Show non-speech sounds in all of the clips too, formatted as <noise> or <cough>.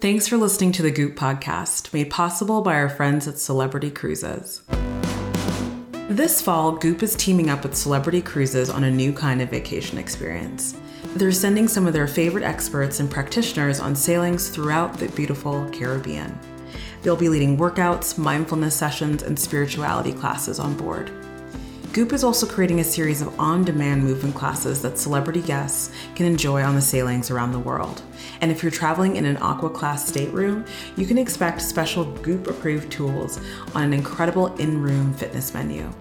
Thanks for listening to the Goop podcast, made possible by our friends at Celebrity Cruises. This fall, Goop is teaming up with Celebrity Cruises on a new kind of vacation experience. They're sending some of their favorite experts and practitioners on sailings throughout the beautiful Caribbean. They'll be leading workouts, mindfulness sessions, and spirituality classes on board. Goop is also creating a series of on demand movement classes that celebrity guests can enjoy on the sailings around the world. And if you're traveling in an Aqua Class stateroom, you can expect special Goop approved tools on an incredible in room fitness menu.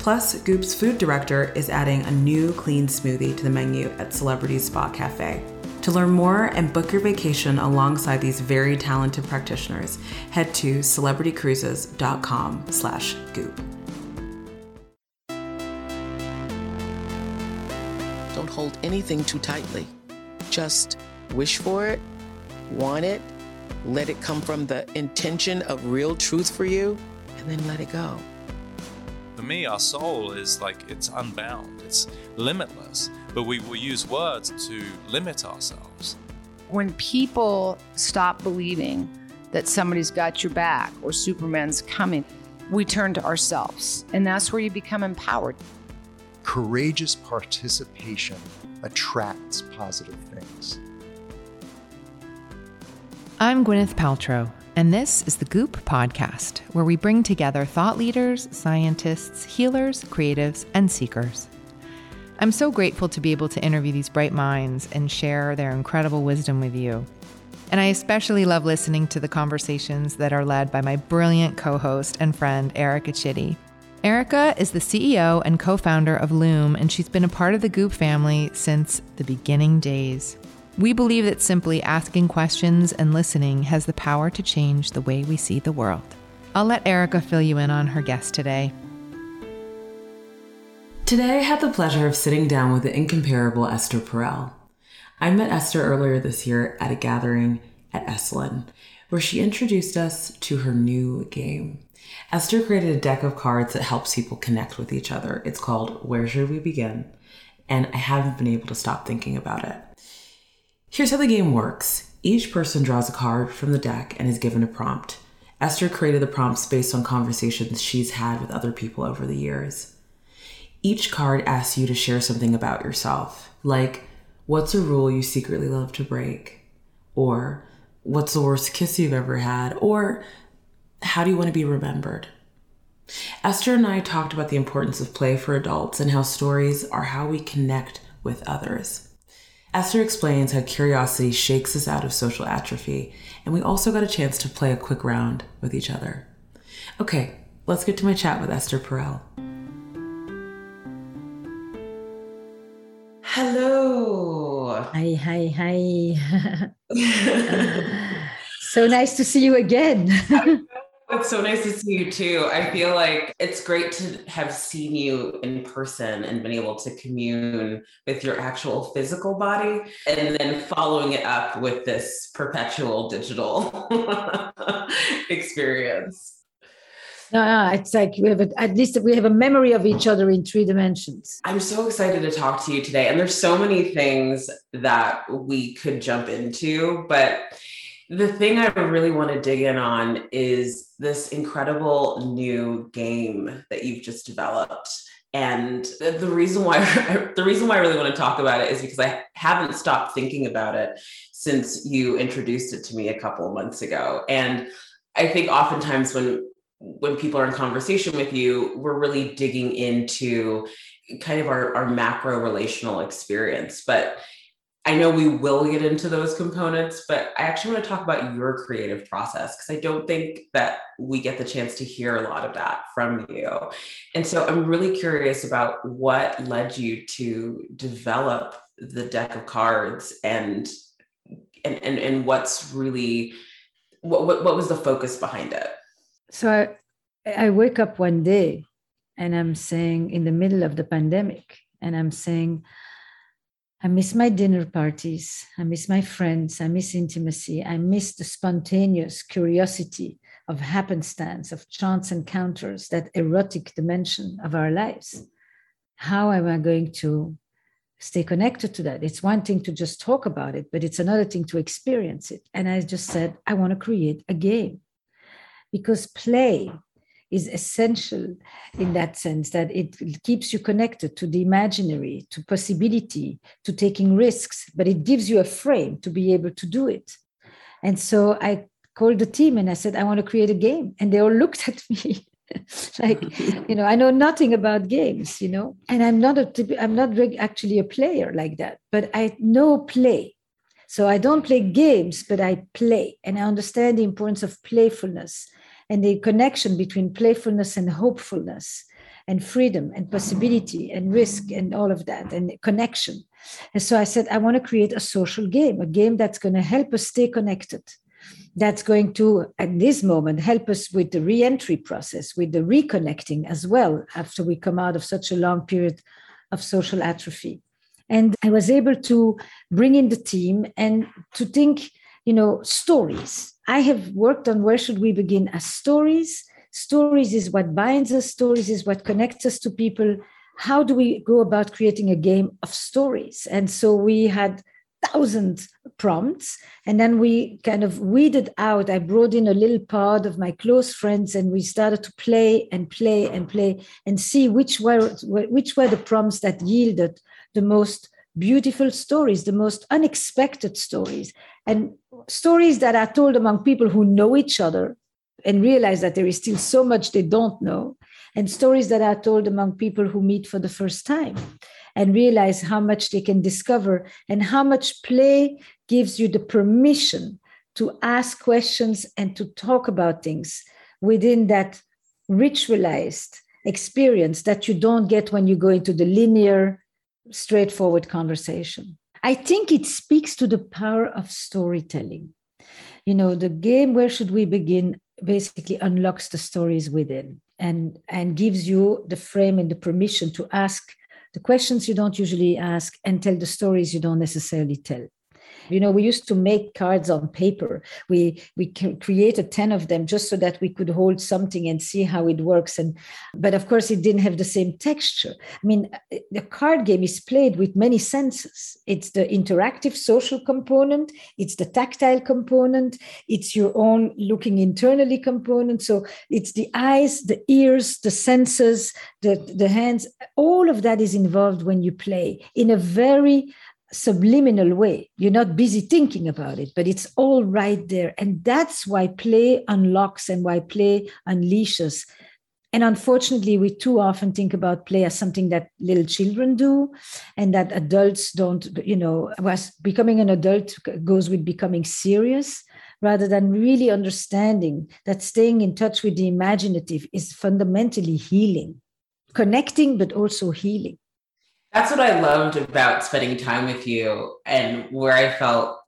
Plus, Goop's food director is adding a new clean smoothie to the menu at Celebrity Spa Cafe. To learn more and book your vacation alongside these very talented practitioners, head to celebritycruises.com hold anything too tightly. Just wish for it, want it, let it come from the intention of real truth for you, and then let it go. For me, our soul is like it's unbound, it's limitless, but we will use words to limit ourselves. When people stop believing that somebody's got your back or Superman's coming, we turn to ourselves, and that's where you become empowered courageous participation attracts positive things. I'm Gwyneth Paltrow, and this is the Goop Podcast, where we bring together thought leaders, scientists, healers, creatives, and seekers. I'm so grateful to be able to interview these bright minds and share their incredible wisdom with you. And I especially love listening to the conversations that are led by my brilliant co host and friend, Erica Chidi. Erica is the CEO and co founder of Loom, and she's been a part of the Goop family since the beginning days. We believe that simply asking questions and listening has the power to change the way we see the world. I'll let Erica fill you in on her guest today. Today, I had the pleasure of sitting down with the incomparable Esther Perel. I met Esther earlier this year at a gathering at Esalen, where she introduced us to her new game. Esther created a deck of cards that helps people connect with each other. It's called Where Should We Begin? And I haven't been able to stop thinking about it. Here's how the game works each person draws a card from the deck and is given a prompt. Esther created the prompts based on conversations she's had with other people over the years. Each card asks you to share something about yourself, like, What's a rule you secretly love to break? Or, What's the worst kiss you've ever had? Or, how do you want to be remembered? Esther and I talked about the importance of play for adults and how stories are how we connect with others. Esther explains how curiosity shakes us out of social atrophy, and we also got a chance to play a quick round with each other. Okay, let's get to my chat with Esther Perel. Hello. Hi, hi, hi. <laughs> <laughs> so nice to see you again. It's so nice to see you too. I feel like it's great to have seen you in person and been able to commune with your actual physical body and then following it up with this perpetual digital <laughs> experience. No, no, it's like we have a, at least we have a memory of each other in three dimensions. I'm so excited to talk to you today. And there's so many things that we could jump into, but the thing I really want to dig in on is this incredible new game that you've just developed. And the reason why <laughs> the reason why I really want to talk about it is because I haven't stopped thinking about it since you introduced it to me a couple of months ago. And I think oftentimes when when people are in conversation with you, we're really digging into kind of our, our macro relational experience. But I know we will get into those components, but I actually want to talk about your creative process because I don't think that we get the chance to hear a lot of that from you. And so I'm really curious about what led you to develop the deck of cards and and and, and what's really what, what what was the focus behind it? So I I wake up one day and I'm saying in the middle of the pandemic and I'm saying I miss my dinner parties. I miss my friends. I miss intimacy. I miss the spontaneous curiosity of happenstance, of chance encounters, that erotic dimension of our lives. How am I going to stay connected to that. It's one thing to just talk about it, but it's another thing to experience it. And I just said, I want to create a game because play is essential in that sense that it keeps you connected to the imaginary, to possibility, to taking risks, but it gives you a frame to be able to do it. And so I called the team and I said, I want to create a game. And they all <laughs> looked at me <laughs> like you know i know nothing about games you know and i'm not a i'm not actually a player like that but i know play so i don't play games but i play and i understand the importance of playfulness and the connection between playfulness and hopefulness and freedom and possibility and risk and all of that and connection and so i said i want to create a social game a game that's going to help us stay connected that's going to, at this moment, help us with the re-entry process, with the reconnecting as well, after we come out of such a long period of social atrophy. And I was able to bring in the team and to think, you know, stories. I have worked on where should we begin as stories. Stories is what binds us, stories is what connects us to people. How do we go about creating a game of stories? And so we had thousand prompts and then we kind of weeded out i brought in a little pod of my close friends and we started to play and play and play and see which were which were the prompts that yielded the most beautiful stories the most unexpected stories and stories that are told among people who know each other and realize that there is still so much they don't know and stories that are told among people who meet for the first time and realize how much they can discover and how much play gives you the permission to ask questions and to talk about things within that ritualized experience that you don't get when you go into the linear, straightforward conversation. I think it speaks to the power of storytelling. You know, the game, Where Should We Begin, basically unlocks the stories within and, and gives you the frame and the permission to ask the questions you don't usually ask and tell the stories you don't necessarily tell. You know, we used to make cards on paper. We we created 10 of them just so that we could hold something and see how it works. And but of course it didn't have the same texture. I mean, eh, the card game is played with many senses. It's the interactive social component, it's the tactile component, it's your own looking internally component. So it's the eyes, the ears, the senses, the, the hands, all of that is involved when you play in a very subliminal way. You're not busy thinking about it, but it's all right there. And that's why play unlocks and why play unleashes. And unfortunately, we too often think about play as something that little children do and that adults don't, you know, was becoming an adult goes with becoming serious rather than really understanding that staying in touch with the imaginative is fundamentally healing, connecting, but also healing. That's what I loved about spending time with you and where I felt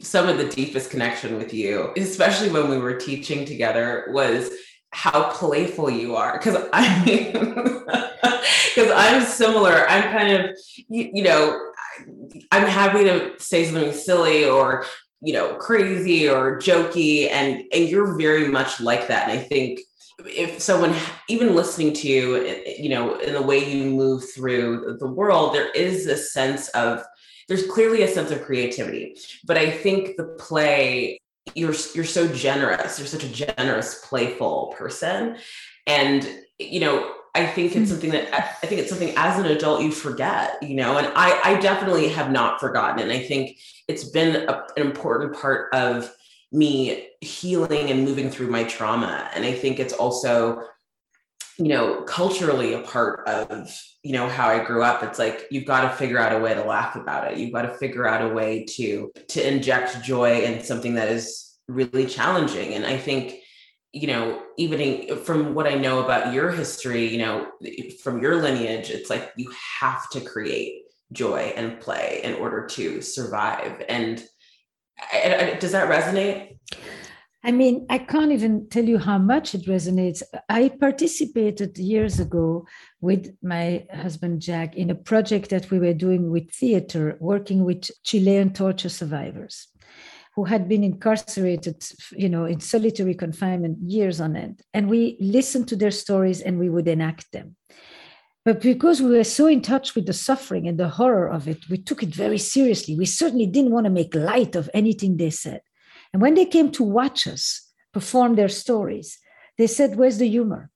some of the deepest connection with you, especially when we were teaching together, was how playful you are. Because I <laughs> because I'm similar. I'm kind of, you, you know, I'm happy to say something silly or you know crazy or jokey and and you're very much like that and i think if someone even listening to you eh, eh, you know in the way you move through the world there is a sense of there's clearly a sense of creativity. But i think the play you're you're so generous you're such a generous playful person. And you know i think it's hmm. something that i think it's something as an adult you forget you know and i i definitely have not forgotten. And i think it's been a, an important part of me healing and moving through my trauma. And I think it's also, you know, culturally a part of, you know, how I grew up. It's like you've got to figure out a way to laugh about it. You've got to figure out a way to to inject joy in something that is really challenging. And I think, you know, even in, from what I know about your history, you know, from your lineage, it's like you have to create joy and play in order to survive. And does that resonate? I mean, I can't even tell you how much it resonates. I participated years ago with my husband Jack in a project that we were doing with theater, working with Chilean torture survivors who had been incarcerated, you know, in solitary confinement years on end. And we listened to their stories and we would enact them. But because we were so in touch with the suffering and the horror of it, we took it very seriously. We certainly didn't want to make light of anything they said. And when they came to watch us perform their stories, they said, Where's the humor?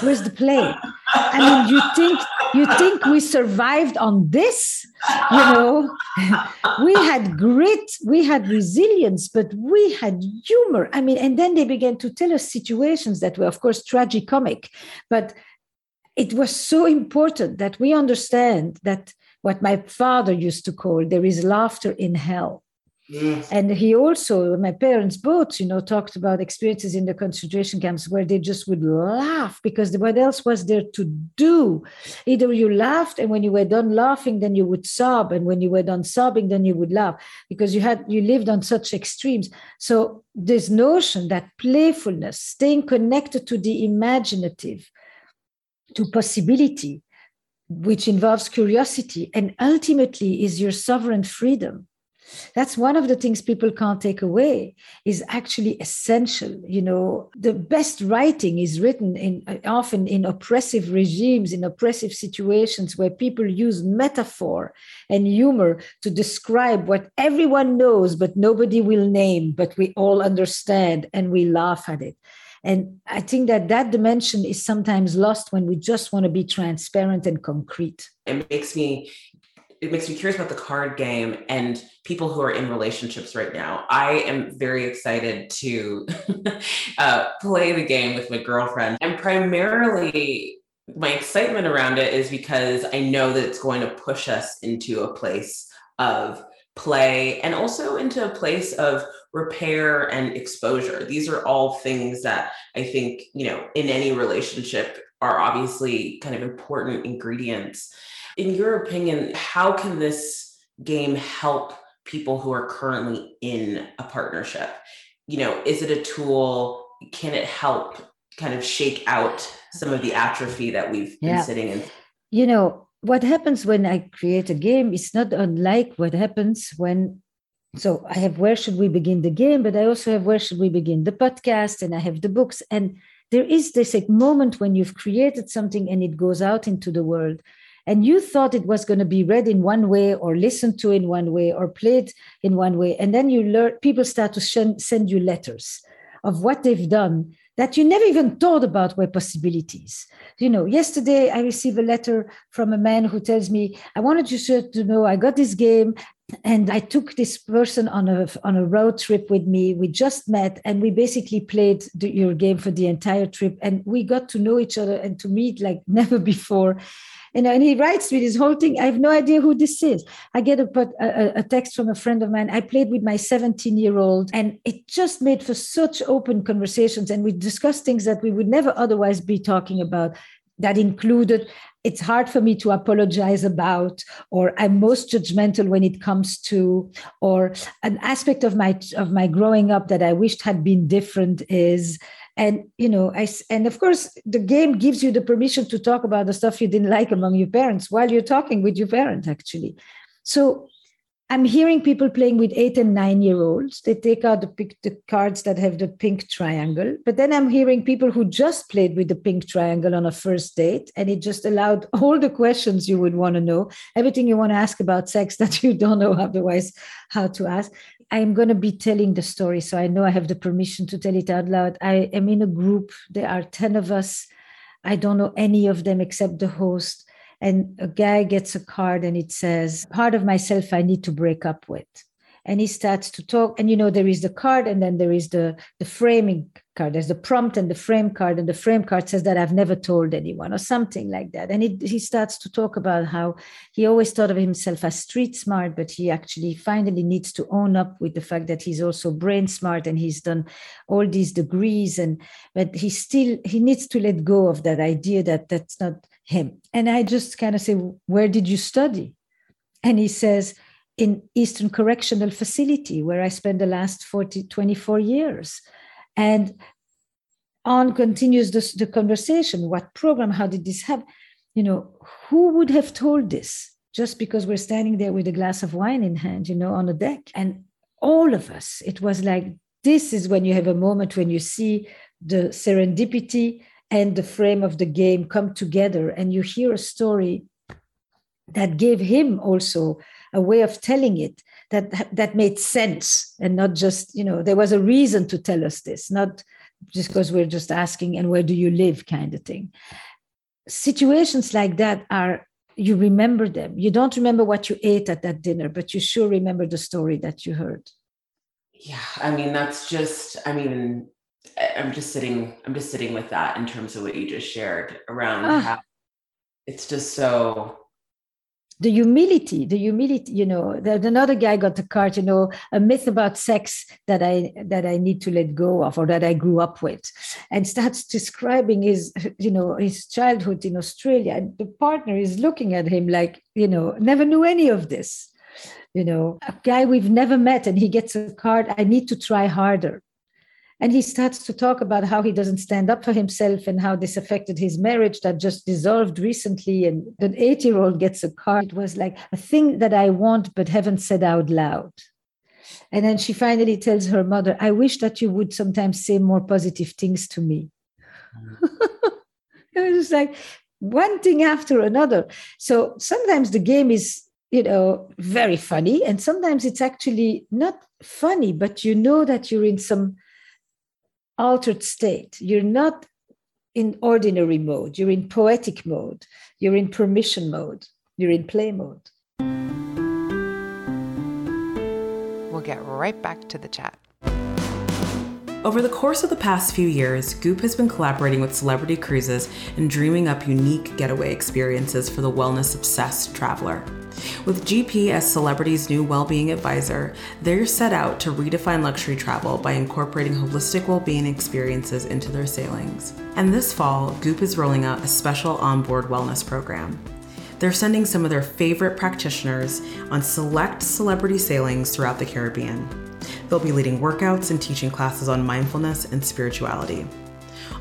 Where's the play? I mean, you think you think we survived on this? You know, <laughs> we had grit, we had resilience, but we had humor. I mean, and then they began to tell us situations that were, of course, tragicomic, but it was so important that we understand that what my father used to call there is laughter in hell. Yes. And he also, my parents both, you know, talked about experiences in the concentration camps where they just would laugh because what else was there to do? Either you laughed, and when you were done laughing, then you would sob, and when you were done sobbing, then you would laugh because you had you lived on such extremes. So this notion that playfulness, staying connected to the imaginative, to possibility, which involves curiosity and ultimately is your sovereign freedom. That's one of the things people can't take away is actually essential. You know the best writing is written in often in oppressive regimes in oppressive situations where people use metaphor and humor to describe what everyone knows but nobody will name but we all understand and we laugh at it and I think that that dimension is sometimes lost when we just want to be transparent and concrete. It makes me it makes me curious about the card game and people who are in relationships right now. I am very excited to <laughs> uh, play the game with my girlfriend, and primarily my excitement around it is because I know that it's going to push us into a place of play and also into a place of repair and exposure. These are all things that I think, you know, in any relationship are obviously kind of important ingredients. In your opinion, how can this game help people who are currently in a partnership? You know, is it a tool? Can it help kind of shake out some of the atrophy that we've been sitting in? You know, what happens when I create a game is not unlike what happens when so I have where should we begin the game, but I also have where should we begin the podcast, and I have the books. And there is this like, moment when you've created something and it goes out into the world. And you thought it was going to be read in one way or listened to in one way or played in one way. And then you learn, people start to send you letters of what they've done that you never even thought about were possibilities. You know, yesterday I received a letter from a man who tells me, I wanted you to know I got this game and I took this person on a on a road trip with me. We just met, and we basically played the, your game for the entire trip, and we got to know each other and to meet like <laughs> never before. And, and he writes me this whole thing. I have no idea who this is. I get a, a, a text from a friend of mine. I played with my 17 year old, and it just made for such open conversations. And we discussed things that we would never otherwise be talking about that included it's hard for me to apologize about or i'm most judgmental when it comes to or an aspect of my of my growing up that i wished had been different is and you know i and of course the game gives you the permission to talk about the stuff you didn't like among your parents while you're talking with your parent actually. So I'm hearing people playing with eight and nine year olds. They take out the, the cards that have the pink triangle. But then I'm hearing people who just played with the pink triangle on a first date, and it just allowed <laughs> all the questions you would want to know, everything you want to ask about sex <laughs> that you don't know otherwise how to ask. I'm going to be telling the story, so I know I have the permission to tell it out loud. I am in a group, there are 10 of us. I don't know any of them except the host and a guy gets a card and it says part of myself i need to break up with. And he starts to talk and you know there is the card and then there is the the framing card. There's the prompt and the frame card and the frame card says that i've never told anyone or something like that. And it, he starts to talk about how he always thought of himself as street smart but he actually finally needs to own up with the fact that he's also brain smart and he's done all these degrees. And but he still he needs to let go of that idea that that's not him. And I just kind of say, Where did you study? And he says, In Eastern Correctional Facility, where I spent the last 40, 24 years. And on continues this, the conversation. What program? How did this happen? You know, who would have told this just because we're standing there with a glass of wine in hand, you know, on a deck? And all of us, it was like, this is when you have a moment when you see the serendipity and the frame of the game come together and you hear a story that gave him also a way of telling it that that made sense and not just you know there was a reason to tell us this not just because we're just asking and where do you live? kind of thing. Situations like that are you remember them. You don't remember what you ate at that dinner but you sure remember the story that you heard. Yeah i mean that's just i mean i'm just sitting i'm just sitting with that in terms of what you just shared around ah. how it's just so the humility the humility you know there's another guy got the card you know a myth about sex that i that i need to let go of or that i grew up with. And starts describing his you know his childhood in australia. And the partner is looking at him like you know never knew any of this you know. A guy we've never met and he gets a card i need to try harder and he starts to talk about how he doesn't stand up for himself and how this affected his marriage that just dissolved recently. And an eight year old gets a card. It was like a thing that I want but haven't said out loud. And then she finally tells her mother, I wish that you would sometimes say more positive things to me. <laughs> it was like one thing after another. So sometimes the game is, you know, very funny. And sometimes it's actually not funny, but you know that you're in some altered state. You're not in ordinary mode, you're in poetic mode, you're in permission mode, you're in play mode. We'll get right back to the chat. Over the course of the past few years, Goop has been collaborating with celebrity cruises and dreaming up unique getaway experiences for the wellness obsessed traveler. With GP as celebrity's new well-being advisor, they're set out to redefine luxury travel by incorporating holistic well-being experiences into their sailings. And this fall, Goop is rolling out a special onboard wellness program. They're sending some of their favorite practitioners on select celebrity sailings throughout the Caribbean. They'll be leading workouts and teaching classes on mindfulness and spirituality.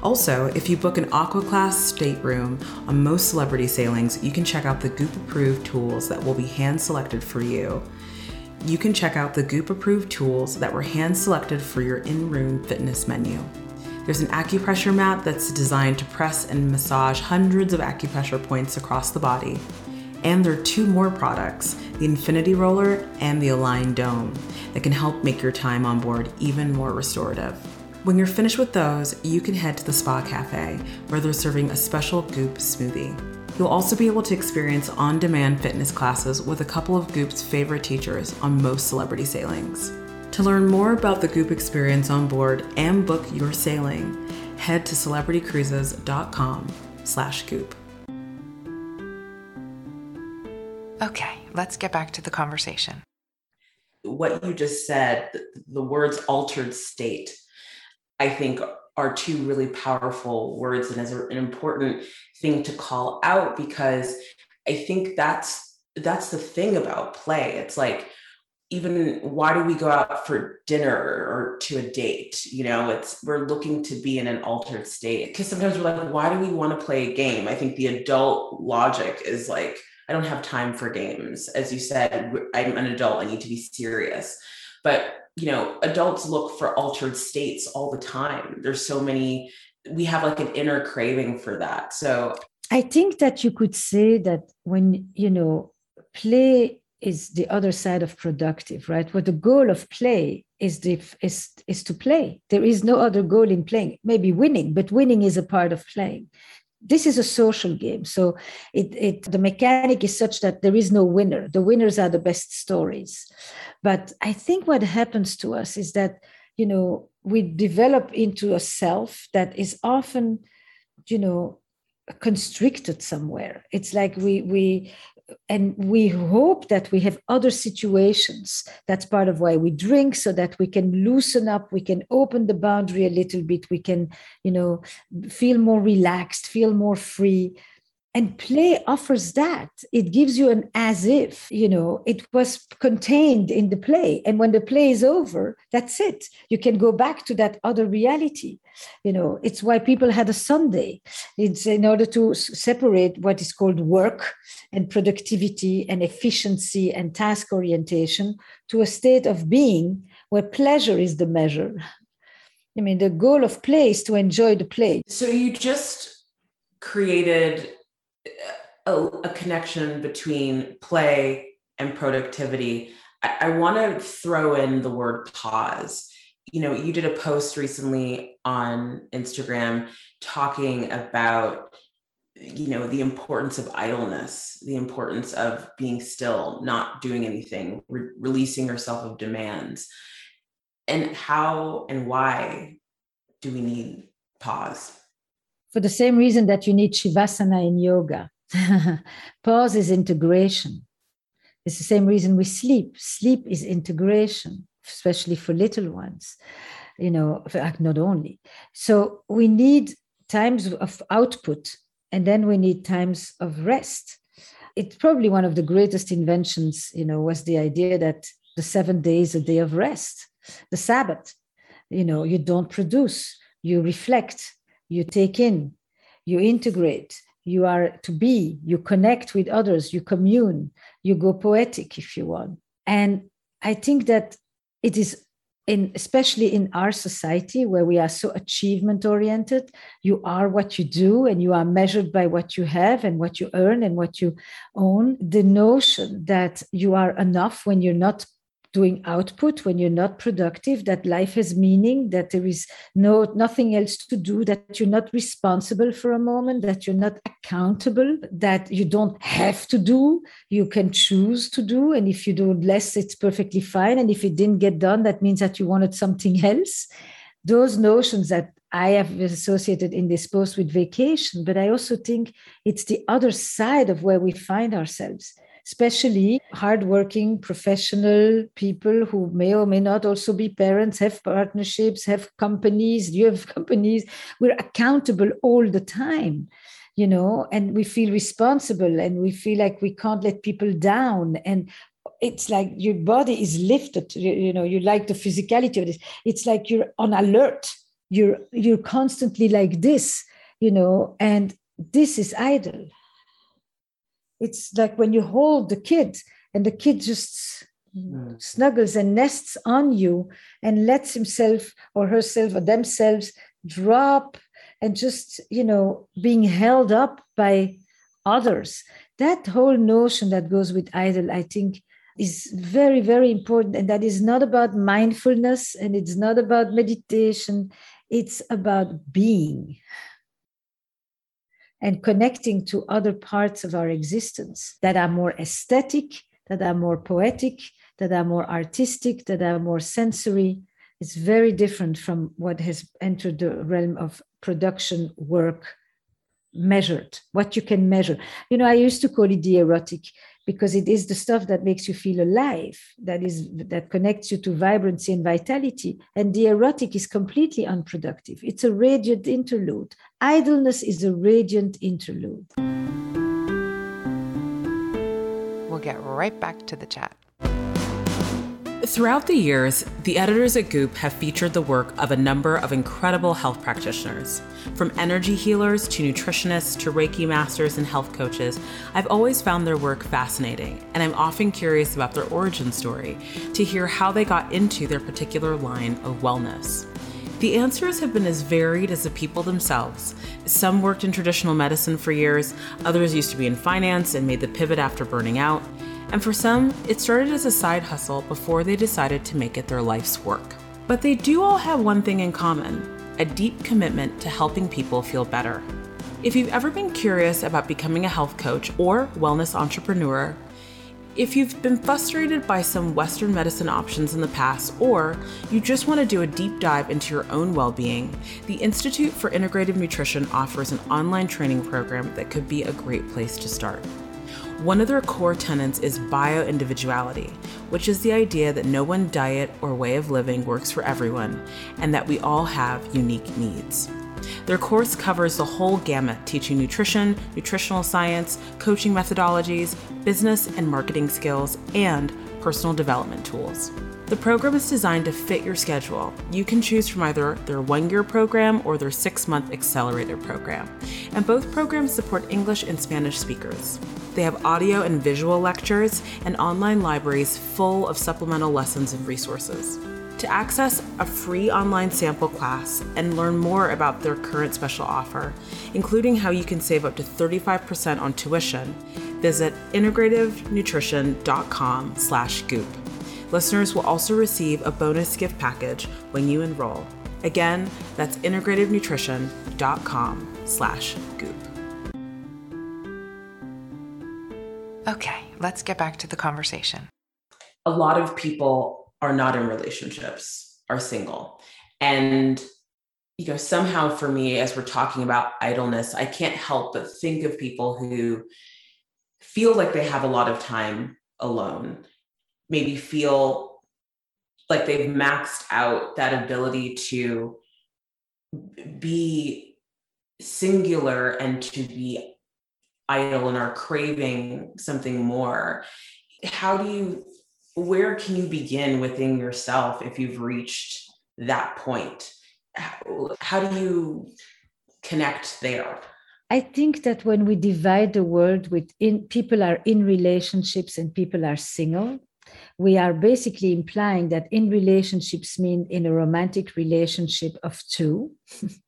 Also, if you book an Aqua Class stateroom on most celebrity sailings, you can check out the Goop approved tools that will be hand selected for you. You can check out the Goop approved tools that were hand selected for your in room fitness menu. There's an acupressure mat that's designed to press and massage hundreds of acupressure points across the body. And there are two more products the Infinity Roller and the Align Dome that can help make your time on board even more restorative. When you're finished with those, you can head to the Spa Cafe, where they're serving a special Goop smoothie. You'll also be able to experience on demand fitness classes with a couple of Goop's favorite teachers on most celebrity sailings. To learn more about the Goop experience on board and book your sailing, head to celebritycruises.com slash goop. Okay, let's get back to the conversation. What you just said, the words altered state I think are two really powerful words and is an important thing to call out because I think that's that's the thing about play. It's like even why do we go out for dinner or to a date? You know, it's we're looking to be in an altered state. Because sometimes we're like, why do we want to play a game? I think the adult logic is like, I don't have time for games. As you said, I'm an adult. I need to be serious. But you know adults look for altered states all the time. There's so many we have like an inner craving for that. So i think that you could say that when you know play is the other side of productive right? What the goal of play is the is is to play. There is no other goal in playing. Maybe winning but winning is a part of playing. This is a social game. So it, it the mechanic is such that there is no winner. The winners are the best stories but i think what happens to us is that you know we develop into a self that is often you know constricted somewhere. It's like we we and we hope that we have other situations. That's part of why we drink so that we can loosen up we can open the boundary a little bit we can you know feel more relaxed feel more free and play offers that. It gives you an as if you know it was contained in the play. And when the play is over that's it. You can go back to that other reality. You know it's why people had a sunday. It's in order to separate what is called work and productivity and efficiency and task orientation to a state of being where pleasure is the measure. I mean, the goal of play is to enjoy the play. So you just created a, a connection between play and productivity. I, I want to throw in the word pause. You know, you did a post recently on Instagram talking about you know the importance of idleness the importance of being still not doing anything re- releasing yourself of demands and how and why do we need pause for the same reason that you need shavasana in yoga. <laughs> Pause is integration. It's the same reason we sleep. Sleep is integration especially for little ones you know uh, not only. So we need times of output and then we need times of rest. It's probably one of the greatest inventions you know was the idea that the seven days a day of rest the sabbath you know you don't produce you reflect you take in you integrate you are to be you connect with others you commune you go poetic if you want. And i think that it is in especially in our society where we are so achievement oriented you are what you do and you are measured by what you have and what you earn and what you own. The notion that you are enough when you're not doing output when you're not productive that life has meaning that there is no nothing else to do that you're not responsible for a moment that you're not accountable that you don't have to do you can choose to do. And if you do less it's perfectly fine. And if it didn't get done that means that you wanted something else. Those notions that I have associated in this post with vacation, but I also think it's the other side of where we find ourselves especially hardworking professional people who may or may not also be parents, have partnerships, have companies, you have <laughs> companies. We're accountable all the time you know and we feel responsible and we feel like we can't let people down. And it's like your body is lifted you, you, know you like the physicality of this. It's like you're on alert. You're you're constantly like this you know and this is idle it's like when you hold the kid and the kid just mm. snuggles and nests on you and lets himself or herself or themselves drop and just you know being held up by others. That whole notion that goes with idle i think is very very important. And that is not about mindfulness and it's not about meditation. It's about being and connecting to other parts of our existence that are more aesthetic, that are more poetic, that are more artistic, that are more sensory. It's very different from what has entered the realm of production work measured, what you can measure. You know, I used to call it the erotic because it is the stuff that makes you feel alive that is that connects you to vibrancy and vitality. And the erotic is completely unproductive. It's a radiant interlude. Idleness is a radiant interlude. We'll get right back to the chat Throughout the years, the editors at Goop have featured the work of a number of incredible health practitioners. From energy healers to nutritionists to Reiki masters and health coaches, I've always found their work fascinating, and I'm often curious about their origin story to hear how they got into their particular line of wellness. The answers have been as varied as the people themselves. Some worked in traditional medicine for years, others used to be in finance and made the pivot after burning out. And for some, it started as a side hustle before they decided to make it their life's work. But they do all have one thing in common a deep commitment to helping people feel better. If you've ever been curious about becoming a health coach or wellness entrepreneur, if you've been frustrated by some Western medicine options in the past, or you just want to do a deep dive into your own well being, the Institute for Integrative Nutrition offers an online training program that could be a great place to start. One of their core tenets is bio individuality, which is the idea that no one diet or way of living works for everyone, and that we all have unique needs. Their course covers the whole gamut, teaching nutrition, nutritional science, coaching methodologies, business and marketing skills, and personal development tools. The program is designed to fit your schedule. You can choose from either their one year program or their six month accelerator program, and both programs support English and Spanish speakers. They have audio and visual lectures and online libraries full of supplemental lessons and resources. To access a free online sample class and learn more about their current special offer, including how you can save up to 35% on tuition, visit integrativenutrition.com slash goop. Listeners will also receive a bonus gift package when you enroll. Again, that's integrativenutrition.com slash goop. Okay, let's get back to the conversation. A lot of people are not in relationships, are single. And you know, somehow for me, as we're talking about idleness, I can't help but think of people who feel like they have a lot of time alone, maybe feel like they've maxed out that ability to be singular and to be idle and are craving something more. How do you, where can you begin within yourself if you've reached that point? How, do you connect there? I think that when we divide the world with people are in relationships and people are single, we are basically implying that in relationships mean in a romantic relationship of two. <laughs>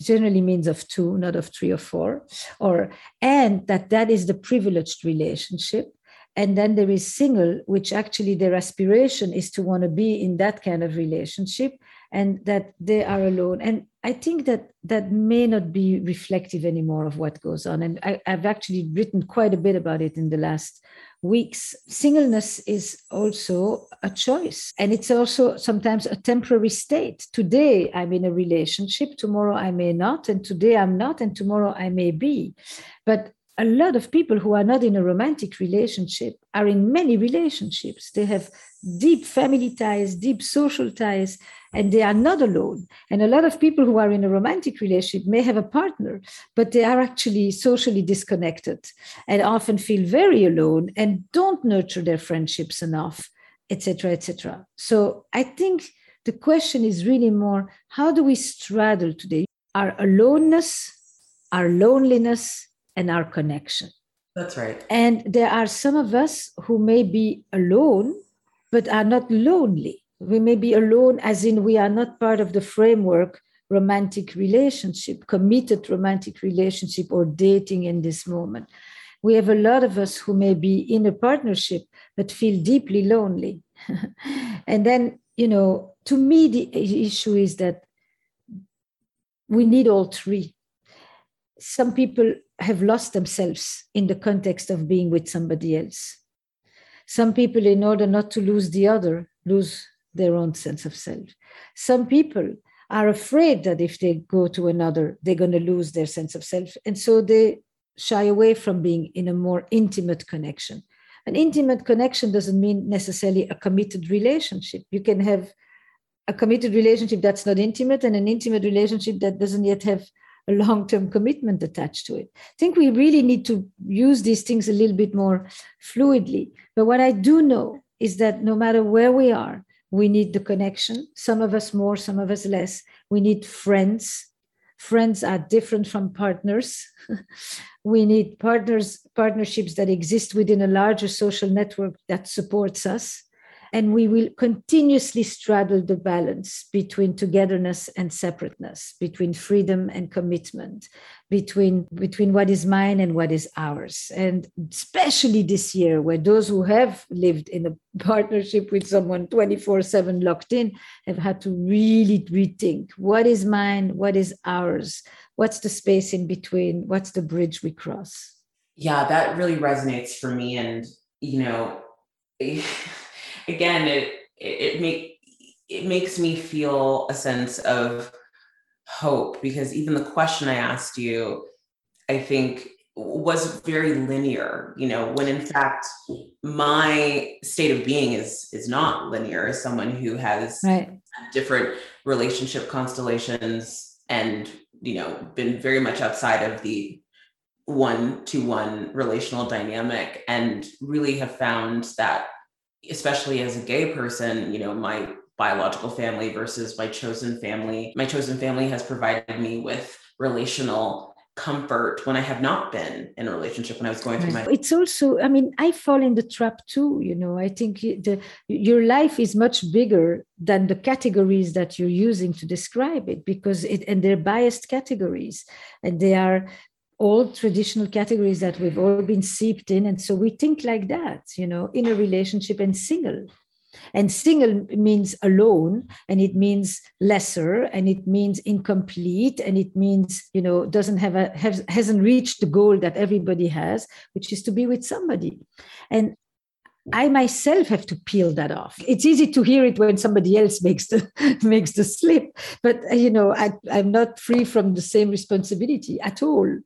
generally means of two not of three or four. Or and that that is the privileged relationship. And then there is single which actually their aspiration is to want to be in that kind of relationship and that they are alone. And i think that that may not be reflective anymore of what goes on. And I, have actually written quite a bit about it in the last weeks. Singleness is also a choice and it's also sometimes a temporary state. Today i'm in a relationship tomorrow i may not and today i'm not and tomorrow i may be. But a lot of people who are not in a romantic relationship are in many relationships. They have deep family ties, deep social ties, and they are not alone. And a lot of people who are in a romantic relationship may have a partner, but they are actually socially disconnected and often feel very alone and don't nurture their friendships enough, etc., etc. So I think the question is really more how do we straddle today our aloneness, our loneliness, and our connection. That's right. And there are some of us who may be alone, but are not lonely. We may be alone, as in we are not part of the framework romantic relationship, committed romantic relationship, or dating in this moment. We have a lot of us who may be in a partnership but feel deeply lonely. <laughs> and then, you know, to me, the issue is that we need all three. Some people have lost themselves in the context of being with somebody else. Some people, in order not to lose the other, lose their own sense of self. Some people are afraid that if they go to another, they're going to lose their sense of self. And so they shy away from being in a more intimate connection. An intimate connection doesn't mean necessarily a committed relationship. You can have a committed relationship that's not intimate and an intimate relationship that doesn't yet have a long term commitment attached to it. I think we really need to use these things a little bit more fluidly. But what I do know is that no matter where we are, we need the connection. Some of us more, some of us less. We need friends. Friends are different from partners. <laughs> we need partners, partnerships that exist within a larger social network that supports us and we will continuously straddle the balance between togetherness and separateness between freedom and commitment between between what is mine and what is ours. And especially this year where those who have lived in a <laughs> partnership with someone 24/7 locked in have had to really rethink what is mine what is ours what's the space in between what's the bridge we cross. Yeah that really resonates for me. And you know <laughs> again, it it make it makes me feel a sense of hope because even the question I asked you, I think was very linear you know when in fact my state of being is is not linear as someone who has right. different relationship constellations and you know been very much outside of the one to one relational dynamic and really have found that especially as a gay person, you know, my biological family versus my chosen family. My chosen family has provided me with relational comfort when I have not been in a relationship when I was going through my it's also I mean I fall in the trap too you know I think the your life is much bigger than the categories that you're using to describe it because it and they're biased categories and they are all traditional categories that we've all been seeped in and so we think like that you know in a relationship and single and single means alone, and it means lesser, and it means incomplete, and it means you know doesn't have a has, hasn't reached the goal that everybody has, which is to be with somebody. And I myself have to peel that off. It's easy to hear it when somebody else <laughs> makes the makes the slip, but you know I, I'm not free from the same responsibility at all.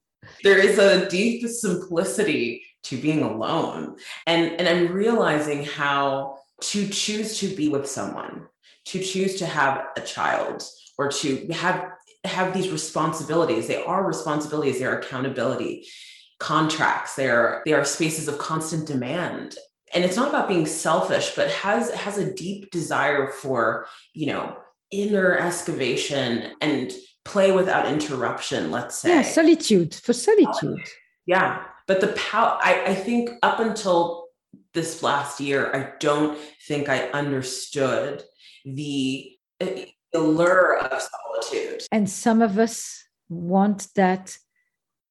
There is a deep simplicity to being alone, and and I'm realizing how to choose to be with someone, to choose to have a child, or to have have these responsibilities. They are responsibilities, they are accountability, contracts, they are they are spaces of constant demand. And it's not about being selfish, but has has a deep desire for, you know, inner excavation and play without interruption, let's say. Yeah, solitude for solitude. Yeah. But the power, I, I think up until this last year, I don't think I understood the eh, allure of solitude. And some of us want that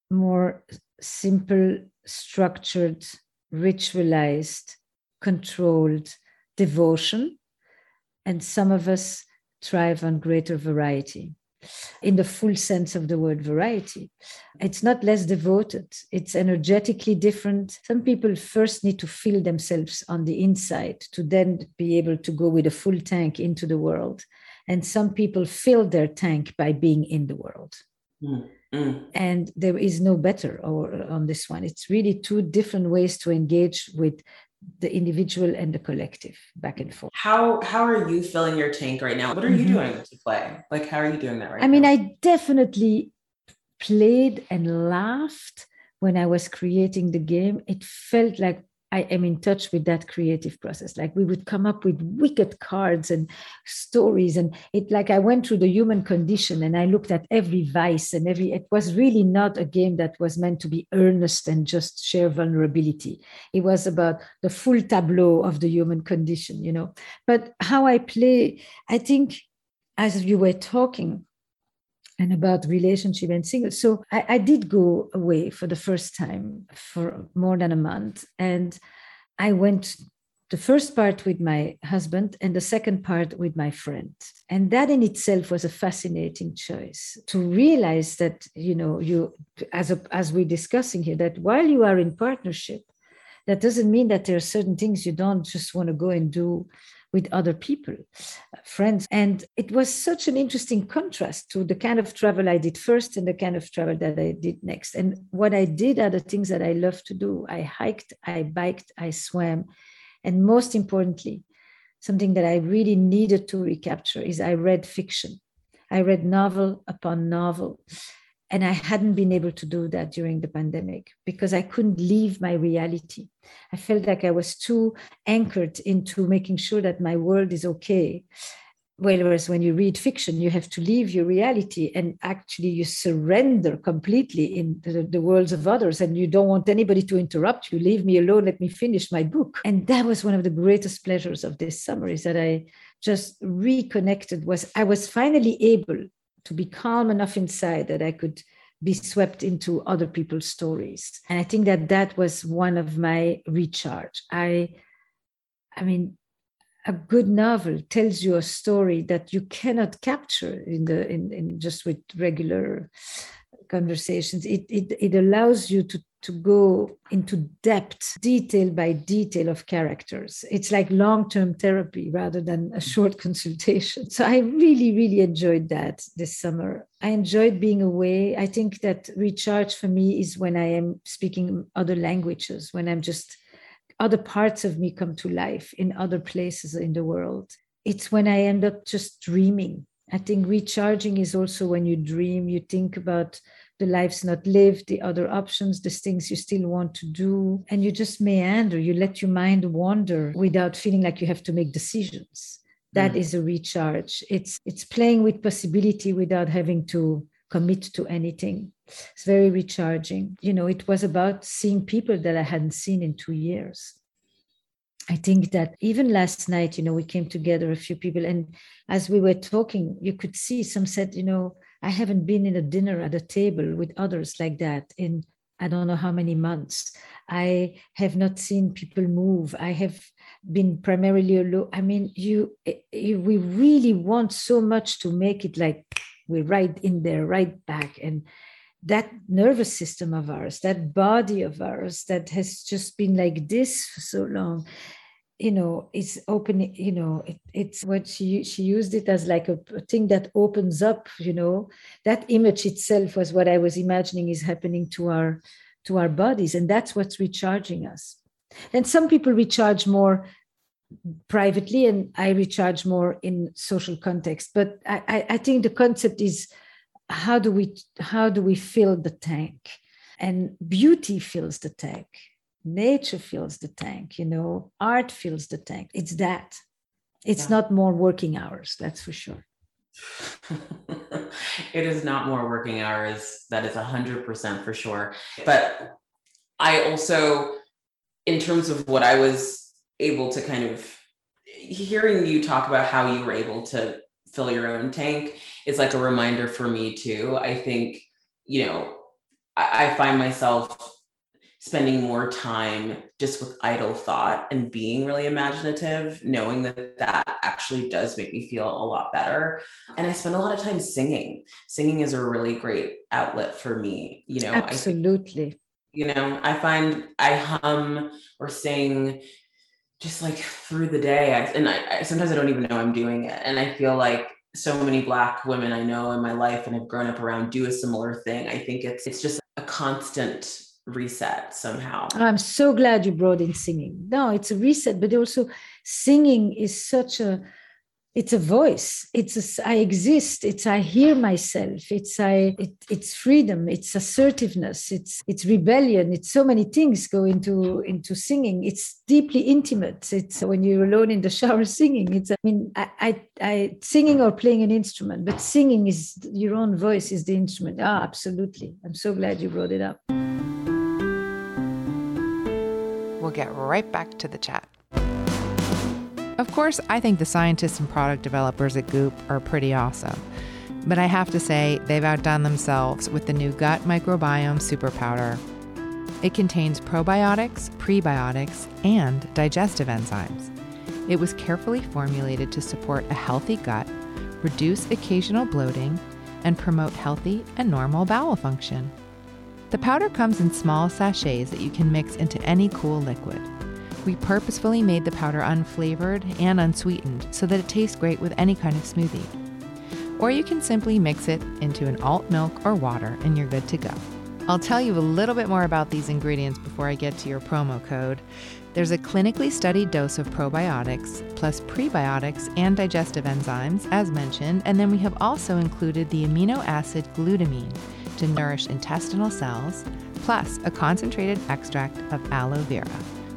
more simple, structured, ritualized, controlled devotion. And some of us thrive on greater variety in the full sense of the word variety. It's not less devoted, it's energetically different. Some people first need to feel themselves on the inside to then be able to go with a full tank into the world. And some people fill their tank by being in the world. Mm. Mm. And there is no better or, on this one. It's really two different ways to engage with the individual and the collective back and forth. How how are you filling your tank right now? What are you mm-hmm. doing to play? Like how are you doing that right I now? mean, I definitely played and laughed when I was creating the game. It felt like I am in touch with that creative process. Like we would come up with wicked cards and stories, and it like I went through the human condition and I looked at every vice and every. It was really not a game that was meant to be earnest and just share vulnerability. It was about the full tableau of the human condition, you know. But how I play, I think, as you were talking, and about relationship and single. So I, I, did go away for the first time for more than a month. And I went the first part with my husband and the second part with my friend. And that in itself was a fascinating choice to realize that, you know, you as a, as we're discussing here, that while you are in partnership, that doesn't mean that there are certain things you don't just want to go and do with other people, friends. And it was such an interesting contrast to the kind of travel I did first and the kind of travel that I did next. And what I did are the things that I love to do. I hiked, I biked, I swam. And most importantly, something that I really needed to recapture is I read fiction. I read novel upon novel. And I hadn't been able to do that during the pandemic because I couldn't leave my reality. I felt like I was too anchored into making sure that my world is okay. Whereas when you read fiction, you have to leave your reality and actually you surrender completely in the, the worlds of others and you don't want anybody to interrupt you. Leave me alone, let me finish my book. And that was one of the greatest pleasures of this summer is that I just reconnected was I was finally able to be calm enough inside that I could be swept into other people's stories. And I think that that was one of my recharge. I, I mean, a good novel tells you a story that you cannot capture in the in, in just with regular conversations. It, it it allows you to to go into depth, detail by detail of characters. It's like long term therapy rather than a short <laughs> consultation. So I really, really enjoyed that this summer. I enjoyed being away. I think that recharge for me is when I am speaking other languages, when I'm just other parts of me come to life in other places in the world. It's when I end up just dreaming. I think recharging is also when you dream, you think about the lives not lived, the other options, the things you still want to do. And you just meander, you let your mind wander without feeling like you have to make decisions. That mm. is a recharge. It's it's playing with possibility without having to commit to anything. it's very recharging. You know, it was about seeing people that I hadn't seen in two years. I think that even last night, you know, we came together, a few people, and as we were talking, you could see some said, you know, I haven't been in a dinner at a table with others like that in I don't know how many months. I have not seen people move. I have been primarily alone. I mean, you, you, we really want so much to make it like we're right in there, right back. And that nervous system of ours, that body of ours that has just been like this for so long, you know, it's opening, you know, it, it's what she she used it as like a, a thing that opens up, you know. That image itself was what I was imagining is happening to our to our bodies, and that's what's recharging us. And some people recharge more privately, and I recharge more in social context. But I, I think the concept is how do we how do we fill the tank? And beauty fills the tank nature fills the tank you know art fills the tank. It's that. It's yeah. not more working hours that's for sure. <laughs> It is not more working hours that is 100% for sure. But i also in terms of what i was able to kind of hearing you talk about how you were able to fill your own tank is like a reminder for me too. I think you know I, I find myself spending more time just with idle thought and being really imaginative, knowing that that actually does make me feel a lot better. And I spend a lot of time singing. Singing is a really great outlet for me. You know, absolutely. I, you know, I find I hum or sing just like through the day. I, and I, I sometimes I don't even know I'm doing it. And I feel like so many black women I know in my life and have grown up around do a similar thing. I think it's it's just a constant reset somehow. I'm so glad you brought in singing. No, it's a reset, but also singing is such a it's a voice. It's a, i exist. It's i hear myself. It's i it, it's freedom. It's assertiveness. It's it's rebellion. It's so many things go into into singing. It's deeply intimate. It's when you're alone in the shower singing. It's i mean i i, I singing or playing an instrument but singing is your own voice is the instrument. Ah absolutely. I'm so glad you brought it up we'll get right back to the chat. Of course, I think the scientists and product developers at Goop are pretty awesome. But I have to say, they've outdone themselves with the new gut microbiome super powder. It contains probiotics, prebiotics, and digestive enzymes. It was carefully formulated to support a healthy gut, reduce occasional bloating, and promote healthy and normal bowel function. The powder comes in small sachets that you can mix into any cool liquid. We purposefully made the powder unflavored and unsweetened so that it tastes great with any kind of smoothie. Or you can simply mix it into an alt milk or water and you're good to go. I'll tell you a little bit more about these ingredients before I get to your promo code. There's a clinically studied dose of probiotics, plus prebiotics and digestive enzymes, as mentioned, and then we have also included the amino acid glutamine to nourish intestinal cells, plus a concentrated extract of aloe vera,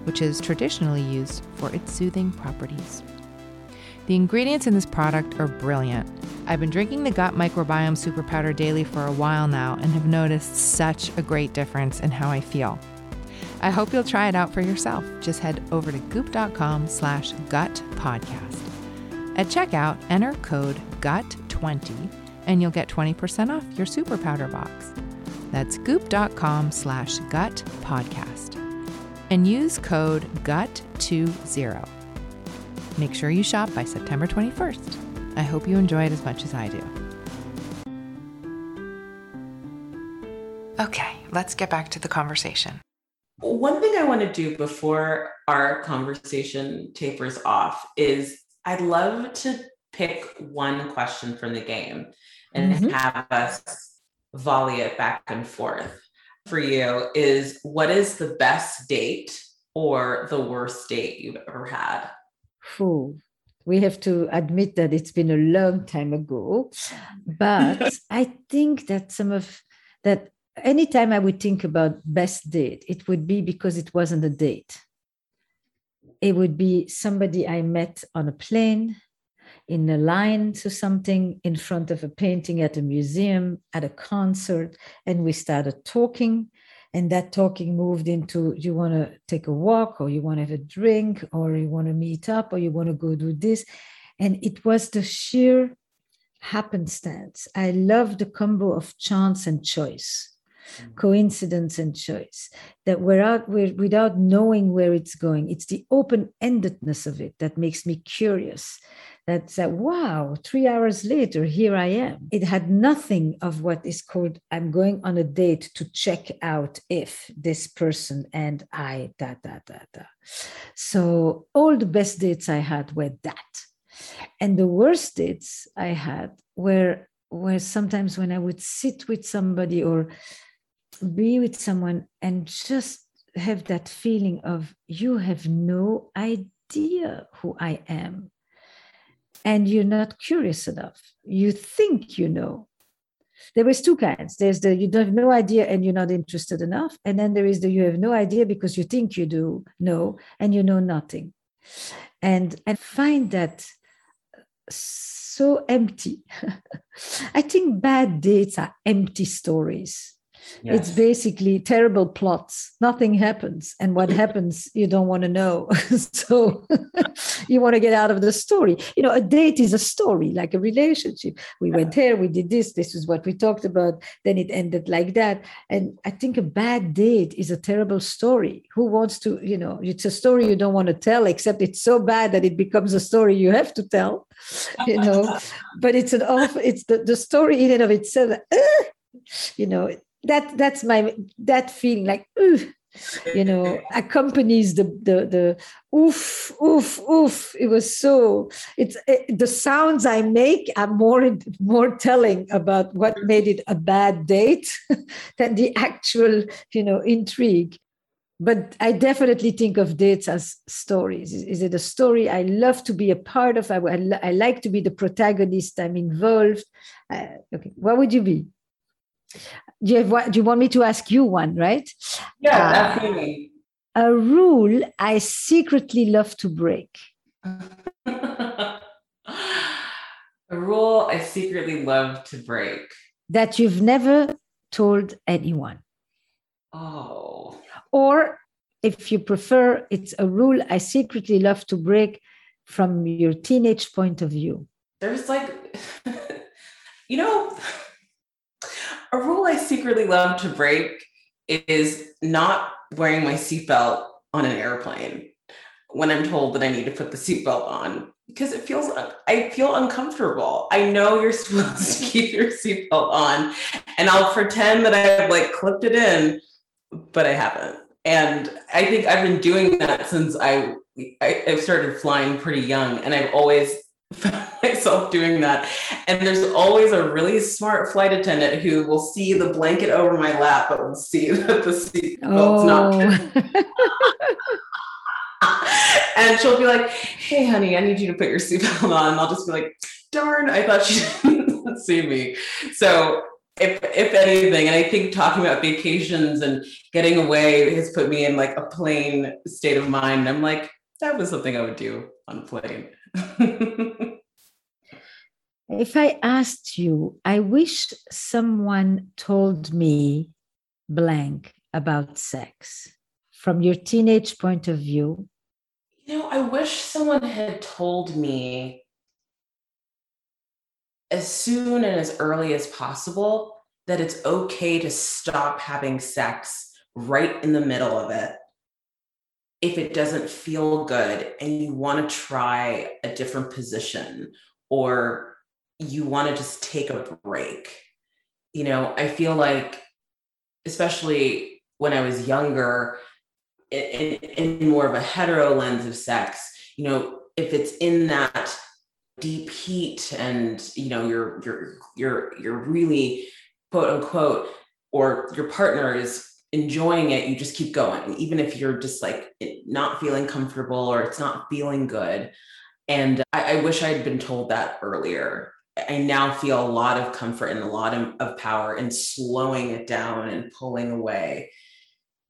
which is traditionally used for its soothing properties. The ingredients in this product are brilliant. I've been drinking the Gut Microbiome Super Powder daily for a while now and have noticed such a great difference in how I feel. I hope you'll try it out for yourself. Just head over to goop.com slash gut podcast. At checkout, enter code GUT20 and you'll get 20% off your super powder box. That's goop.com slash gut podcast. And use code GUT20. Make sure you shop by September 21st. I hope you enjoy it as much as I do. Okay, let's get back to the conversation. One thing I want to do before our conversation tapers off is I'd love to pick one question from the game and mm-hmm. have us volley it back and forth for you is what is the best date or the worst date you've ever had? Ooh, we have to admit that it's been a long time ago, but <laughs> I think that some of that anytime I would think about best date, it would be because it wasn't a date. It would be somebody I met on a plane in a line to something in front of a painting at a museum, at a concert, and we started talking. And that talking moved into you want to take a walk, or you want to have a drink, or you want to meet up, or you want to go do this. And it was the sheer happenstance. I love the combo of chance and choice. Mm. coincidence and choice that we're out we're, without knowing where it's going it's the open-endedness of it that makes me curious. That said wow three hours later here i am. It had nothing of what is called i'm going on a date to check out if this person and i da da da da. So all the best dates i had were that. And the worst dates i had were were sometimes when i would sit with somebody or be with someone and just have that feeling of you have no idea who I am. And you're not curious enough. You think you know. There was two kinds. There's the you have no idea and you're not interested enough. And then there is the you have no idea because you think you do know and you know nothing. And I find that so empty. <laughs> I think bad dates are empty stories Yes. It's basically terrible plots. Nothing happens. And what <laughs> happens, you don't want to know. <laughs> so <laughs> you want to get out of the story. You know, a date is a story, like a relationship. We went here, we did this, this is what we talked about. Then it ended like that. And I think a bad date is a terrible story. Who wants to, you know, it's a story you don't want to tell, except it's so bad that it becomes a story you have to tell, you know. but it's an awful, it's the, the story in and of itself. Uh, you know that that's my that feeling like ooh, you know <laughs> accompanies the the the oof oof oof. It was so it's it, the sounds i make are more more telling about what made it a bad date <laughs> than the actual you know intrigue. But i definitely think of dates as stories. Is, is it a story i love to be a part of? I, I, I like to be the protagonist. I'm involved. Uh, okay what would you be do you, have, do you want me to ask you one, right? Yeah, uh, definitely. A rule I secretly love to break. <laughs> a rule I secretly love to break. That you've never told anyone. Oh. Or if you prefer, it's a rule I secretly love to break from your teenage point of view. There's like, <laughs> you know, a rule I secretly love to break is not wearing my seatbelt on an airplane when I'm told that I need to put the seatbelt on because it feels I feel uncomfortable. I know you're <laughs> supposed to keep your seatbelt on, and I'll pretend that I've like clipped it in, but I haven't. And I think I've been doing that since I I, I started flying pretty young, and I've always <laughs> myself doing that. And there's always a really smart flight attendant who will see the blanket over my lap, but will see <laughs> that the seat belt's oh. not. <laughs> and she'll be like, "Hey, honey, I need you to put your seatbelt on." And I'll just be like, "Darn, I thought she didn't see me." So. If, if anything, and I think talking about vacations and getting away has put me in like a plane state of mind. I'm like, that was something I would do on a plane. If I asked you, I wish someone told me blank about sex from your teenage point of view. You know, I wish someone had told me as soon and as early as possible that it's okay to stop having sex right in the middle of it if it doesn't feel good and you want to try a different position or you want to just take a break. You know, I feel like, especially when I was younger, in, in, more of a hetero lens of sex, you know, if it's in that deep heat and you know you're you're you're you're really quote unquote or your partner is enjoying it you just keep going even if you're just like not feeling comfortable or it's not feeling good and I, I wish i'd been told that earlier I now feel a lot of comfort and a lot of, of power in slowing it down and pulling away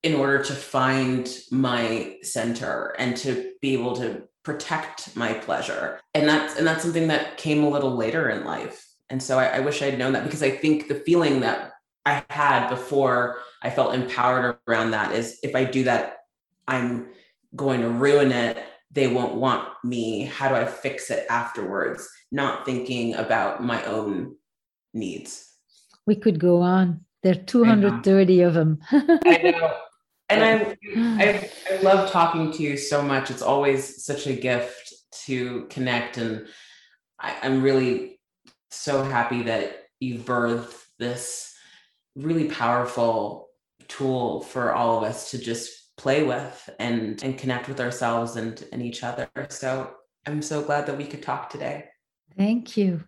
in order to find my center and to be able to protect my pleasure. And that's and that's something that came a little later in life. And so I, I wish I'd known that because I think the feeling that I had before I felt empowered around that is if I do that, I'm going to ruin it. They won't want me. How do I fix it afterwards? Not thinking about my own needs. We could go on. There are 230 of them. I know. And I, <laughs> I, I love talking to you so much. It's always such a gift to connect. And I, I'm really so happy that you've birthed this really powerful tool for all of us to just play with and and connect with ourselves and and each other. So i'm so glad that we could talk today. Thank you.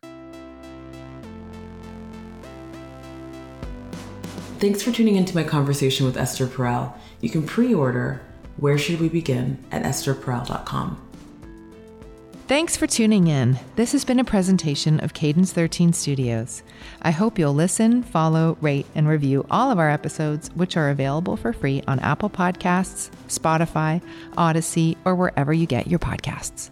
Thanks for tuning into my conversation with esther perel. You can pre-order where should we begin at estherperel.com Thanks for tuning in. This has been a presentation of Cadence 13 Studios. I hope you'll listen, follow, rate, and review all of our episodes, which are available for free on Apple Podcasts, Spotify, Audacy, or wherever you get your podcasts.